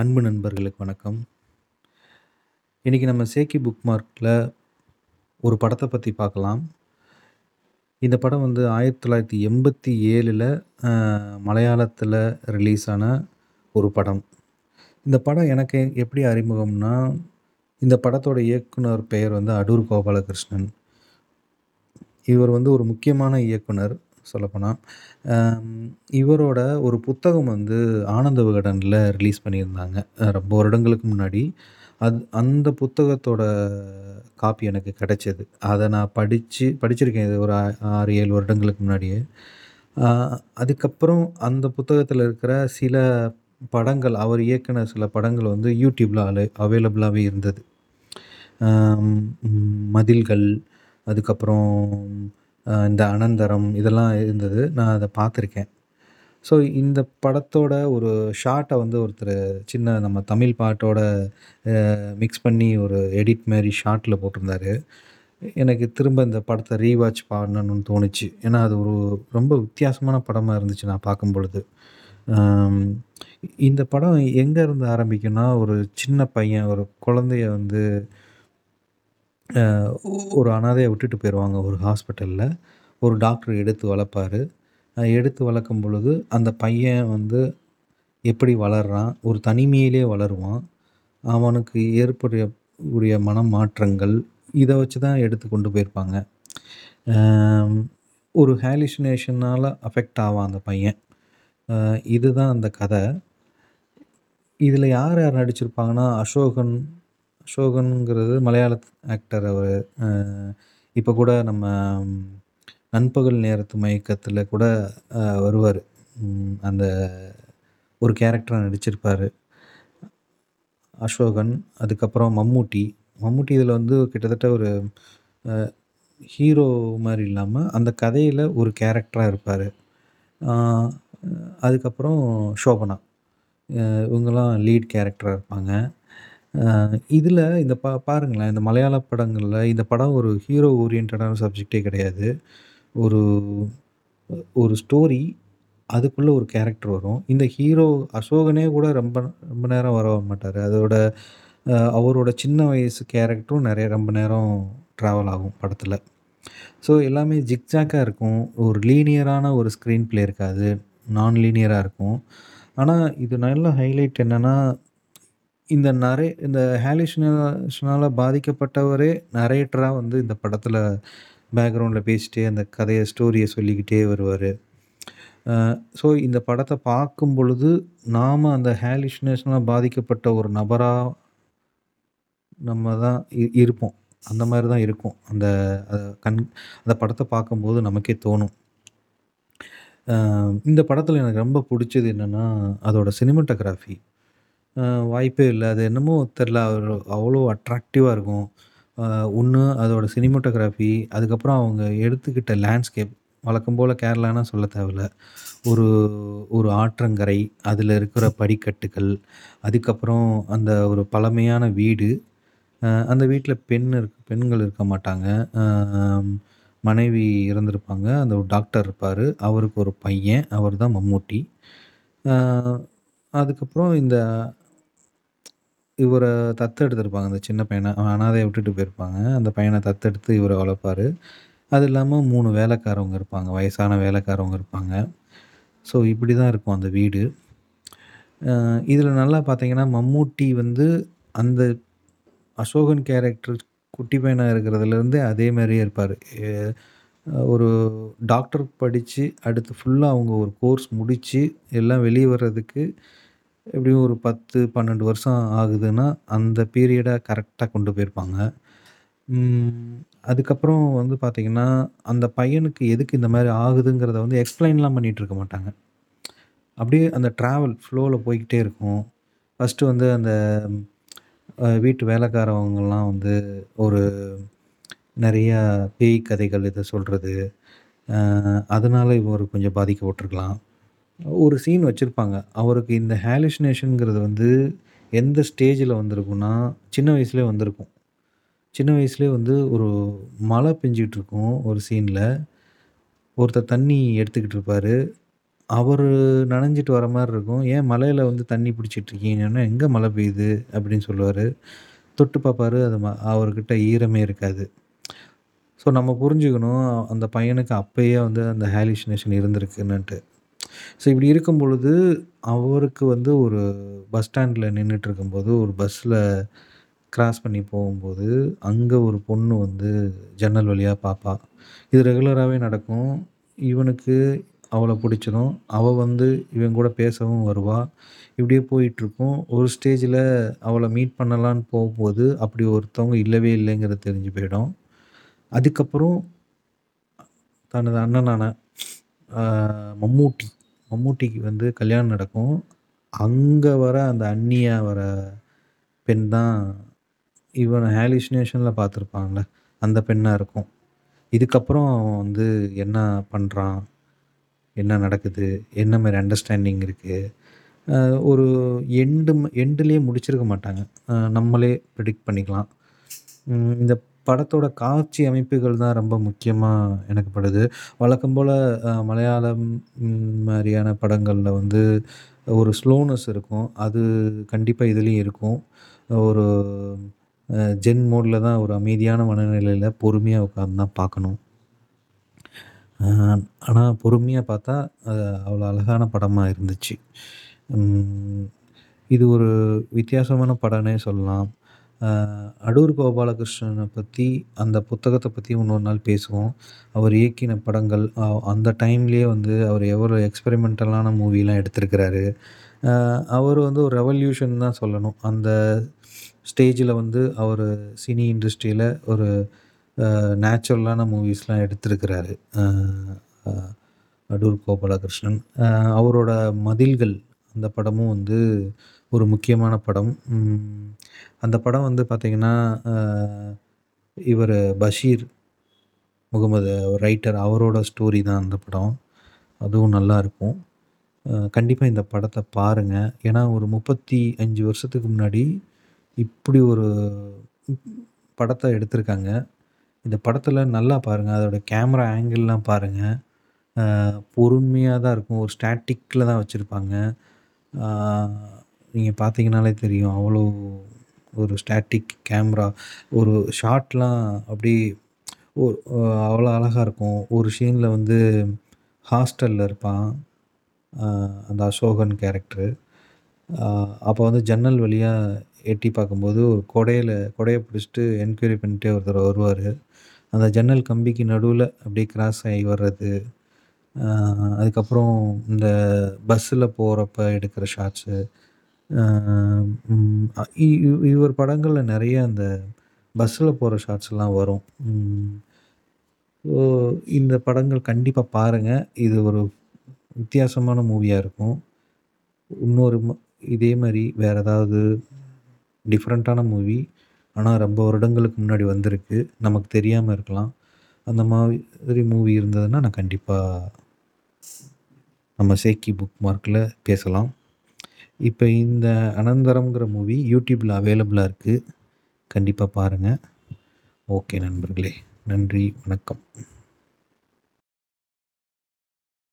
அன்பு நண்பர்களுக்கு வணக்கம். இன்றைக்கி நம்ம சேக்கி புக் மார்க்கில் ஒரு படத்தை பற்றி பார்க்கலாம். இந்த படம் வந்து ஆயிரத்தி தொள்ளாயிரத்தி எண்பத்தி ஏழில் மலையாளத்தில் ரிலீஸ் ஆன ஒரு படம். இந்த படம் எனக்கு எப்படி அறிமுகம்னா, இந்த படத்தோட இயக்குனர் பெயர் வந்து அடூர் கோபாலகிருஷ்ணன். இவர் வந்து ஒரு முக்கியமான இயக்குனர் சொல்லப்போனால் இவரோட ஒரு புத்தகம் வந்து ஆனந்த விகடனில் ரிலீஸ் பண்ணியிருந்தாங்க. ரொம்ப வருடங்களுக்கு முன்னாடி. அது அந்த புத்தகத்தோட காப்பி எனக்கு கிடைச்சது. அதை நான் படித்து படிச்சிருக்கேன். இது ஒரு 6, 7 வருடங்களுக்கு முன்னாடியே. அதுக்கப்புறம் அந்த புத்தகத்தில் இருக்கிற சில படங்கள், அவர் இயக்குன சில படங்கள் வந்து யூடியூப்பில் அலை அவைலபிளாகவே இருந்தது. மதில்கள், அதுக்கப்புறம் இந்த அனந்தரம் இதெல்லாம் இருந்தது. நான் அதை பார்த்துருக்கேன். ஸோ இந்த படத்தோட ஒரு ஷார்ட்டை வந்து ஒருத்தர் சின்ன நம்ம தமிழ் பாட்டோட மிக்ஸ் பண்ணி ஒரு எடிட் மாதிரி ஷார்ட்டில் போட்டிருந்தாரு. எனக்கு திரும்ப இந்த படத்தை ரீவாட்ச் பண்ணணும்னு தோணுச்சு. ஏன்னா, அது ஒரு ரொம்ப வித்தியாசமான படமாக இருந்துச்சு நான் பார்க்கும்பொழுது. பொழுது இந்த படம் எங்கேருந்து ஆரம்பிக்கும்னா, ஒரு சின்ன பையன், ஒரு குழந்தைய வந்து ஒரு அனாதையை விட்டுட்டு போயிடுவாங்க ஒரு ஹாஸ்பிட்டலில் ஒரு டாக்டர் எடுத்து வளர்ப்பாரு. எடுத்து வளர்க்கும் பொழுது, அந்த பையன் வந்து எப்படி வளர்றான், ஒரு தனிமையிலே வளருவான். அவனுக்கு ஏற்பட உரிய மன மாற்றங்கள் இதை வச்சு தான் எடுத்து கொண்டு போயிருப்பாங்க. ஒரு ஹேலிசினேஷனால் அஃபெக்ட் ஆவான் அந்த பையன். இதுதான் அந்த கதை இதில் யார் யார் நடிச்சிருப்பாங்கன்னா, அசோகன் அசோகன்ங்கிறது மலையாள ஆக்டர் அவர் இப்போ கூட நம்ம நண்பகல் நேரத்து மயக்கத்தில் கூட வருவார் அந்த ஒரு கேரக்டராக நடிச்சிருப்பார் அசோகன், அதுக்கப்புறம் மம்மூட்டி. மம்மூட்டி இதில் வந்து கிட்டத்தட்ட ஒரு ஹீரோ மாதிரி இல்லாமல் அந்த கதையில் ஒரு கேரக்டராக இருப்பார் அதுக்கப்புறம் ஷோபனா. இவங்கெல்லாம் லீட் கேரக்டராக இருப்பாங்க. இதில் இந்த பா பாருங்களேன், இந்த மலையாள படங்களில் இந்த படம் ஒரு ஹீரோ ஓரியன்டடான சப்ஜெக்ட்டே கிடையாது. ஒரு ஒரு ஸ்டோரி, அதுக்குள்ளே ஒரு கேரக்டர் வரும். இந்த ஹீரோ அசோகனே கூட ரொம்ப ரொம்ப நேரம் வர மாட்டார் அதோட அவரோட சின்ன வயசு கேரக்டரும் நிறைய ரொம்ப நேரம் ட்ராவல் ஆகும் படத்தில் ஸோ எல்லாமே ஜிக்ஜாக்காக இருக்கும். ஒரு லீனியரான ஒரு ஸ்க்ரீன் பிளே இருக்காது. நான் லீனியராக இருக்கும். ஆனால் இது நல்ல ஹைலைட் என்னென்னா இந்த நரே இந்த ஹாலுசினேஷனால பாதிக்கப்பட்டவரே நரேட்டராக வந்து இந்த படத்தில் பேக்ரவுண்டில் பேசிட்டே அந்த கதையை ஸ்டோரியை சொல்லிக்கிட்டே வருவார் ஸோ இந்த படத்த பார்க்கும்பொழுது, நாம் அந்த ஹாலுசினேஷனால பாதிக்கப்பட்ட ஒரு நபராக நம்ம தான் இ இருப்போம். அந்த மாதிரி தான் இருக்கும். அந்த கண் அந்த படத்தை பார்க்கும்போது நமக்கே தோணும். இந்த படத்தில் எனக்கு ரொம்ப பிடிச்சது என்னன்னா, அதோட சினிமட்டோகிராஃபி வாய்ப்பே இல்லை அது என்னமோ தெரில அவர் அவ்வளோ அட்ராக்டிவாக இருக்கும். ஒன்று அதோடய அதோட அதுக்கப்புறம் அவங்க எடுத்துக்கிட்ட லேண்ட்ஸ்கேப். வழக்கம் போல் கேரளான்னா சொல்ல தேவையில்ல. ஒரு ஒரு ஆற்றங்கரை, அதில் இருக்கிற படிக்கட்டுகள், அதுக்கப்புறம் அந்த ஒரு பழமையான வீடு. அந்த வீட்டில் பெண் இருக் பெண்கள் இருக்க மாட்டாங்க. மனைவி இறந்துருப்பாங்க அந்த ஒரு டாக்டர் இருப்பார் அவருக்கு ஒரு பையன். அவர் தான் மம்மூட்டி. அதுக்கப்புறம் இந்த இவரை தத்தெடுத்திருப்பாங்க. அந்த சின்ன பையனை அனாதையை விட்டுட்டு போயிருப்பாங்க. அந்த பையனை தத்தெடுத்து இவரை வளர்ப்பாரு. அது இல்லாமல் மூணு வேலைக்காரவங்க இருப்பாங்க. வயசான வேலைக்காரவங்க இருப்பாங்க. ஸோ இப்படி தான் இருக்கும் அந்த வீடு. இதில் நல்லா பார்த்தீங்கன்னா, மம்மூட்டி வந்து அந்த அசோகன் கேரக்டர் குட்டி பையனா இருக்கிறதுலேருந்தே அதே மாதிரியே இருப்பார் ஒரு டாக்டர் படித்து அடுத்து ஃபுல்லாக அவங்க ஒரு கோர்ஸ் முடித்து எல்லாம் வெளியே வர்றதுக்கு எப்படியும் ஒரு 10, 12 வருஷம் ஆகுதுன்னா, அந்த பீரியடை கரெக்டாக கொண்டு போயிருப்பாங்க. அதுக்கப்புறம் வந்து பார்த்திங்கன்னா அந்த பையனுக்கு எதுக்கு இந்த மாதிரி ஆகுதுங்கிறத வந்து எக்ஸ்பிளைன்லாம் பண்ணிகிட்ருக்க இருக்க மாட்டாங்க. அப்படியே அந்த ட்ராவல் ஃப்ளோவில் போய்கிட்டே இருக்கும். ஃபஸ்ட்டு வந்து அந்த வீட்டு வேலைக்காரவங்கலாம் வந்து ஒரு நிறையா பேய் கதைகள் இதை சொல்கிறது அதனால் அதனால கொஞ்சம் பாதிக்கப்பட்டிருக்கலாம் ஒரு சீன் வச்சுருப்பாங்க அவருக்கு இந்த ஹாலுசினேஷன்ங்கிறது வந்து எந்த ஸ்டேஜில் வந்திருக்கும்னா, சின்ன வயசுலேயே வந்திருக்கும். சின்ன வயசுலேயே வந்து ஒரு மழை பெஞ்சிகிட்ருக்கும் ஒரு சீனில் ஒருத்தர் தண்ணி எடுத்துக்கிட்டு இருப்பார் அவர் நனைஞ்சிட்டு வர மாதிரி இருக்கும். "ஏன் மலையில் வந்து தண்ணி பிடிச்சிட்டு இருக்கீங்கன்னா?" எங்கே மழை பெய்யுது?" அப்படின்னு சொல்லுவார் தொட்டு பார்ப்பாரு. அது ம அவர்கிட்ட ஈரமே இருக்காது. ஸோ நம்ம புரிஞ்சுக்கணும், அந்த பையனுக்கு அப்பயே வந்து அந்த ஹாலுசினேஷன் இருந்திருக்குன்னுட்டு. ஸோ இப்படி இருக்கும் பொழுது, அவருக்கு வந்து ஒரு பஸ் ஸ்டாண்டில் நின்றுட்டு இருக்கும்போது, ஒரு பஸ்ஸில் கிராஸ் பண்ணி போகும்போது, அங்கே ஒரு பொண்ணு வந்து ஜன்னல் வழியாக பார்ப்பா. இது ரெகுலராகவே நடக்கும். இவனுக்கு அவளை பிடிச்சிடும் அவள் வந்து இவன் கூட பேசவும் வருவா. இப்படியே போயிட்டுருக்கும். ஒரு ஸ்டேஜில் அவளை மீட் பண்ணலான்னு போகும்போது, அப்படி ஒருத்தவங்க இல்லவே இல்லைங்கிறது தெரிஞ்சு போயிடும். அதுக்கப்புறம் தனது அண்ணனான மம்மூட்டி மம்மூட்டிக்கு வந்து கல்யாணம் நடக்கும். அங்கே வர அந்த அண்ணியா வர பெண் தான் இவன ஹாலுசினேஷன்ல பார்த்துருப்பான்ல, அந்த பெண்ணாக இருக்கும். இதுக்கப்புறம் அவன் வந்து என்ன பண்ணுறான் என்ன நடக்குது? என்ன மாதிரி அண்டர்ஸ்டாண்டிங் இருக்குது ஒரு எண்டு ம முடிச்சிருக்க மாட்டாங்க. நம்மளே ப்ரிடிக்ட் பண்ணிக்கலாம். இந்த படத்தோட காட்சி அமைப்புகள் தான் ரொம்ப முக்கியமாக எனக்கு படுது. வழக்கம் போல் மலையாளம் மாதிரியான படங்களில் வந்து ஒரு ஸ்லோனஸ் இருக்கும். அது கண்டிப்பாக இதுலேயும் இருக்கும். ஒரு ஜென் மோட்ல தான் ஒரு அமைதியான மனநிலையில் பொறுமையாக உட்காந்து தான் பார்க்கணும். ஆனால் பொறுமையாக பார்த்தா, அது அவ்வளோ அழகான படமாக இருந்துச்சு. இது ஒரு வித்தியாசமான படம்னே சொல்லலாம். அடூர் கோபாலகிருஷ்ணனை பற்றி அந்த புத்தகத்தை பற்றி இன்னொரு நாள் பேசுவோம். அவர் இயக்கின படங்கள், அந்த டைம்லேயே வந்து அவர் எவ்வளோ எக்ஸ்பெரிமெண்டலான மூவிலாம் எடுத்திருக்கிறாரு. அவர் வந்து ஒரு ரெவல்யூஷன் தான் சொல்லணும். அந்த ஸ்டேஜில் வந்து அவர் சினி இண்டஸ்ட்ரியில் ஒரு நேச்சுரலான மூவிஸ்லாம் எடுத்திருக்கிறாரு. அடூர் கோபாலகிருஷ்ணன். அவரோட மதில்கள் அந்த படமும் வந்து ஒரு முக்கியமான படம். அந்த படம் வந்து பார்த்திங்கன்னா இவர் பஷீர் முகமது ரைட்டர் அவரோட ஸ்டோரி தான் அந்த படம். அதுவும் நல்லாயிருக்கும் கண்டிப்பாக இந்த படத்தை பாருங்கள் ஏன்னா ஒரு 35 வருஷத்துக்கு முன்னாடி இப்படி ஒரு படத்தை எடுத்திருக்காங்க. இந்த படத்தில் நல்லா பாருங்கள் அதோட கேமரா ஆங்கிள்லாம் பாருங்கள் பொறுமையாக தான் இருக்கும். ஒரு ஸ்டாட்டிக்ல தான் வச்சுருப்பாங்க நீங்கள் பார்த்தீங்கனாலே தெரியும். அவ்வளோ ஒரு ஸ்டாட்டிக் கேமரா. ஒரு ஷாட்லாம் அப்படியே ஓ அவ்வளோ அழகாக இருக்கும். ஒரு ஷீனில் வந்து ஹாஸ்டலில் இருப்பான். அந்த அசோகன் கேரக்டரு. அப்போ வந்து ஜன்னல் வழியாக எட்டி பார்க்கும்போது, ஒரு கொடையில் கொடையை பிடிச்சிட்டு என்கொயரி பண்ணிட்டே ஒருத்தர் வருவார் அந்த ஜன்னல் கம்பிக்கு நடுவில் அப்படியே கிராஸ் ஆகி வர்றது. அதுக்கப்புறம் இந்த பஸ்ஸில் போகிறப்ப எடுக்கிற ஷாட்ஸு. இ இவர் படங்களில் நிறைய அந்த பஸ்ஸில் போகிற ஷாட்ஸ்லாம் வரும். ஸோ இந்த படங்கள் கண்டிப்பாக பாருங்க. இது ஒரு வித்தியாசமான மூவியாக இருக்கும். இன்னொரு இதே மாதிரி வேறு ஏதாவது டிஃப்ரெண்ட்டான மூவி, ஆனால் ரொம்ப வருடங்களுக்கு முன்னாடி வந்திருக்கு. நமக்கு தெரியாமல் இருக்கலாம். அந்த மாதிரி மூவி இருந்ததுன்னா, நான் கண்டிப்பாக நம்ம சேக்கி புக் மார்க்கில் பேசலாம். இப்போ இந்த அனந்தரம்ங்கிற மூவி யூடியூப்பில் அவைலபிளாக இருக்குது கண்டிப்பாக பாருங்கள் ஓகே நண்பர்களே. நன்றி, வணக்கம்.